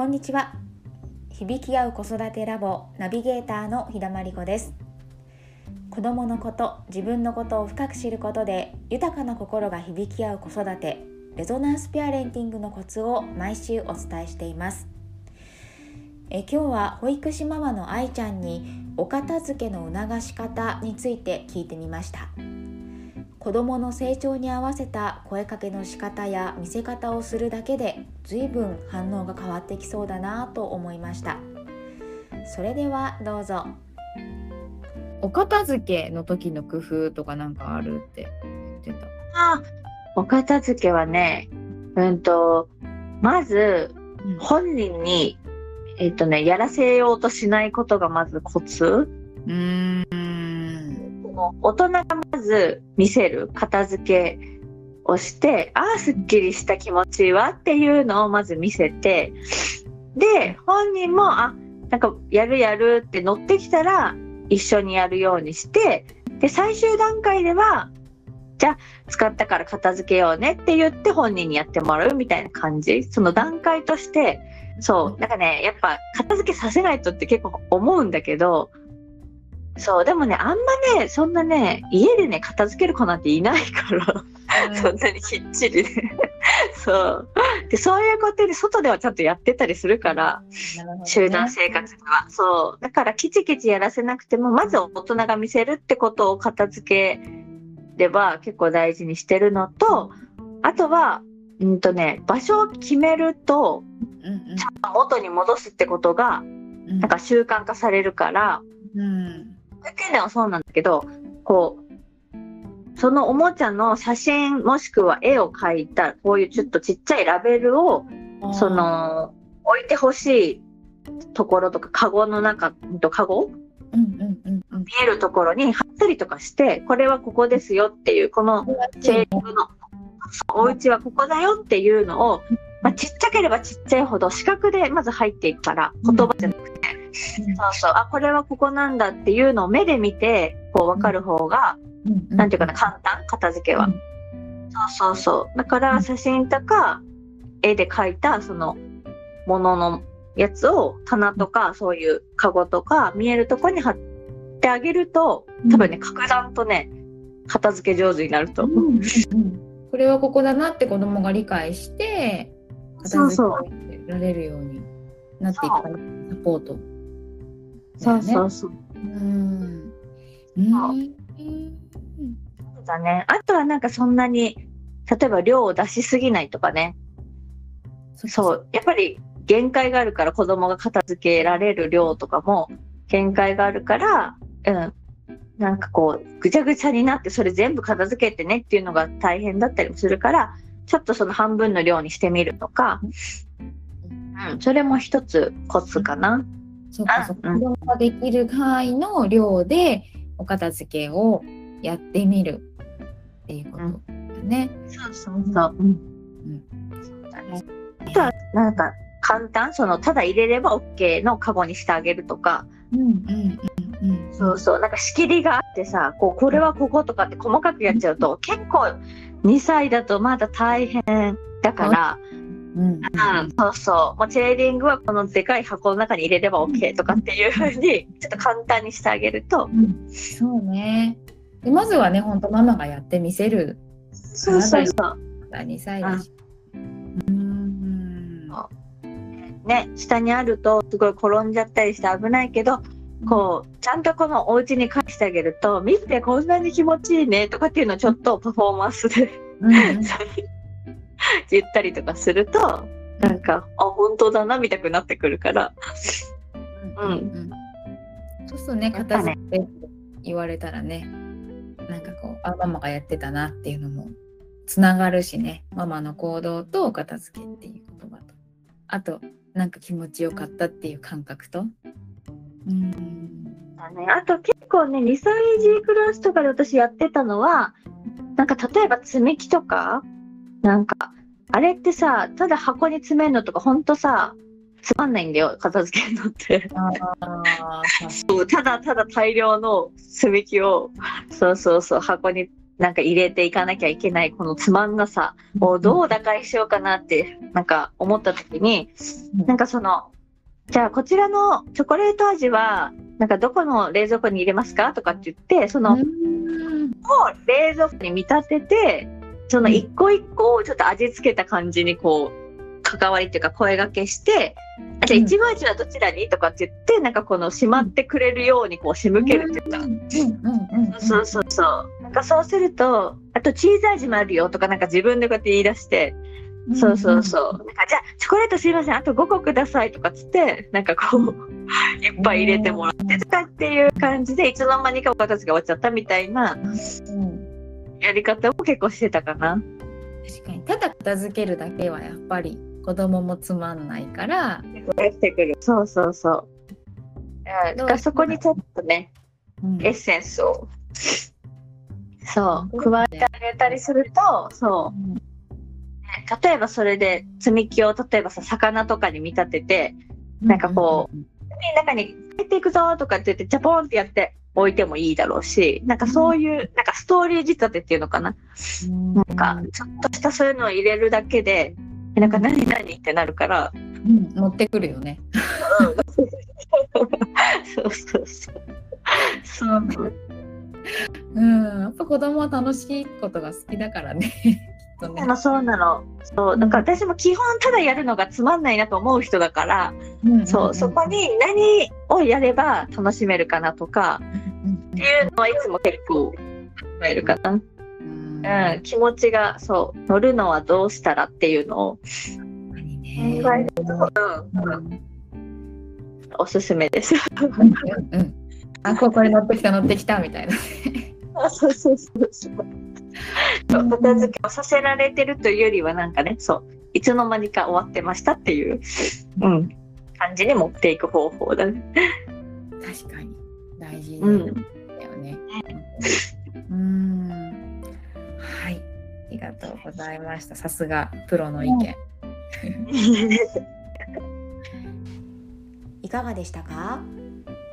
こんにちは。響き合う子育てラボナビゲーターの日田真理子です。子供のこと自分のことを深く知ることで豊かな心が響き合う子育てレゾナンスペアレンティングのコツを毎週お伝えしています。え今日は保育士ママの愛ちゃんにお片付けの促し方について聞いてみました。子どもの成長に合わせた声かけの仕方や見せ方をするだけで随分反応が変わってきそうだなと思いました。それではどうぞ。お片付けの時の工夫とかなんかあるって言ってた。あお片付けはねうんとまず本人に、えっとねやらせようとしないことがまずコツ。うん。大人ず見せる片付けをしてああすっきりした気持ちはっていうのをまず見せてで本人もあなんかやるやるって乗ってきたら一緒にやるようにしてで最終段階ではじゃあ使ったから片付けようねって言って本人にやってもらうみたいな感じ。その段階としてそうなんかねやっぱ片付けさせないとって結構思うんだけどそう、でもね、あんまね、そんなね、家でね、片付ける子なんていないから、うん、そんなにきっちりね。そう。で、そういうことで、外ではちゃんとやってたりするから、ね、集団生活では。そう。だから、キチキチやらせなくても、まず大人が見せるってことを片付ければ結構大事にしてるのと、あとは、うんとね、場所を決めると、うんうん、ちゃんと元に戻すってことが、なんか習慣化されるから、うん園ではそうなんだけど、こう、そのおもちゃの写真もしくは絵を描いた、こういうちょっとちっちゃいラベルを、その、置いてほしいところとか、カゴの中、カゴ？見えるところに貼ったりとかして、これはここですよっていう、このチェーンの、お家はここだよっていうのを、まあ、ちっちゃければちっちゃいほど視覚でまず入っていくから言葉じゃなくて、そうそう。あこれはここなんだっていうのを目で見てこう分かる方が、うん、なんていうかな簡単？片付けは、うん、そうそうそう。だから写真とか絵で描いたそのもののやつを棚とかそういうカゴとか見えるとこに貼ってあげると多分ね格段とね片付け上手になると。思う。うん、これはここだなって子供が理解して片付けられるようになっていくかサポートそう。そうそう。うん。うん。そうだね。あとはなんかそんなに、例えば量を出しすぎないとかね。そう。やっぱり限界があるから子供が片付けられる量とかも限界があるから、うん。なんかこう、ぐちゃぐちゃになってそれ全部片付けてねっていうのが大変だったりもするから、ちょっとその半分の量にしてみるとか、うん、それも一つコツかな。そうかそうか。子供ができる範囲の量でお片付けをやってみるっていうことだね。うん、そうそうそう。うん。うん、そうだね。あとはなんか簡単そのただ入れれば OK のカゴにしてあげるとか。うんうんうんうん。そうそうなんか仕切りがあってさ、こうこれはこことかって細かくやっちゃうと、結構2歳だとまだ大変だから。うん、うん、そうそう。もうチェーリングはこのでかい箱の中に入れれば OK とかっていうふうにちょっと簡単にしてあげると、うん、そうねでまずはね本当ママがやってみせるそうそうそう2歳だし、うん、ね下にあるとすごい転んじゃったりして危ないけどこうちゃんとこのお家に返してあげると見てこんなに気持ちいいねとかっていうのをちょっとパフォーマンスで、うん、言ったりとかするとなんかあ本当だな見たくなってくるから。うん、うん、そうするとね片付け言われたらねなんかこうあママがやってたなっていうのもつながるしね。ママの行動とお片付けっていう言葉と。あとなんか気持ちよかったっていう感覚と。うん。あと結構ね2歳児クラスとかで私やってたのはなんか例えば積み木とかなんか、あれってさ、ただ箱に詰めるのとか、ほんとさ、つまんないんだよ、片付けるのって。そうただただ大量の積み木を、そうそうそう、箱になんか入れていかなきゃいけないこのつまんなさをどう打開しようかなってなんか思った時になんかそのじゃあこちらのチョコレート味はなんかどこの冷蔵庫に入れますか？とかって言ってその、うん。冷蔵庫に見立ててその一個一個をちょっと味付けた感じにこう関わりっていうか声掛けしてあじゃあうん。一番味はどちらにとかって言ってなんかこのしまってくれるようにこう仕向けるっていうか。うんうんうんそうそうそう。なんかそうすると、あとチーズ味もあるよとかなんか自分でこうやって言い出して、そうそうそう。なんかじゃあチョコレートすいません、あと5個くださいとかつって、なんかこう、いっぱい入れてもらってとかっていう感じで、いつの間にかお片付け終わっちゃったみたいな。うんやり方も結構してたかな。確かに。ただ片付けるだけはやっぱり子供もつまんないから、やってくる。そうそうそう。うんだか？らそこにちょっとね、うん。エッセンスを、そう、加えてあげたりすると、そう、例えばそれで積み木を例えばさ魚とかに見立ててなんかこう海の中に入っていくぞとかって言ってジャポンってやって置いてもいいだろうしなんかそういうなんかストーリー仕立てっていうのかな。うん、なんかちょっとしたそういうのを入れるだけでえなんか何何ってなるからうん、持ってくるよね。そうそうそう。そう。うん、やっぱ子供は楽しいことが好きだからね。とね。そうなの。そうなん。か私も基本ただやるのがつまんないなと思う人だから、そうそこに何をやれば楽しめるかなとかっていうのはいつも結構考えるかな。うん、うん、気持ちがそう乗るのはどうしたらっていうのを考えると、ううん。んおすすめです。うんうん、あここれ乗ってきた乗ってきたみたいな。そうそうそうそう。片付けをさせられてるというよりはなんかねそういつの間にか終わってましたっていう、うん、感じに持っていく方法だね。確かに大事うんだよね。うんはいありがとうございました。さすがプロの意見。いかがでしたか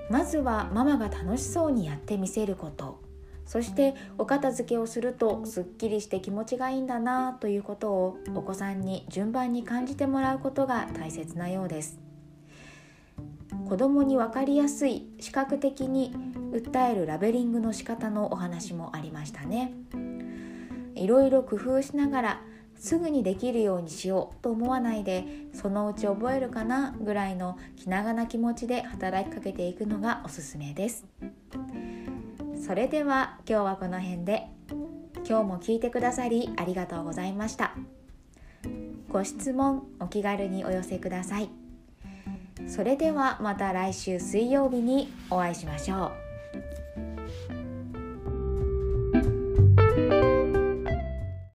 まずはママが楽しそうにやってみせることそしてお片付けをするとすっきりして気持ちがいいんだなということをお子さんに順番に感じてもらうことが大切なようです。子供に分かりやすい視覚的に訴えるラベリングの仕方のお話もありましたね。いろいろ工夫しながらすぐにできるようにしようと思わないでそのうち覚えるかなぐらいの気長な気持ちで働きかけていくのがおすすめです。それでは今日はこの辺で。今日も聞いてくださりありがとうございました。ご質問お気軽にお寄せください。それではまた来週水曜日にお会いしましょう。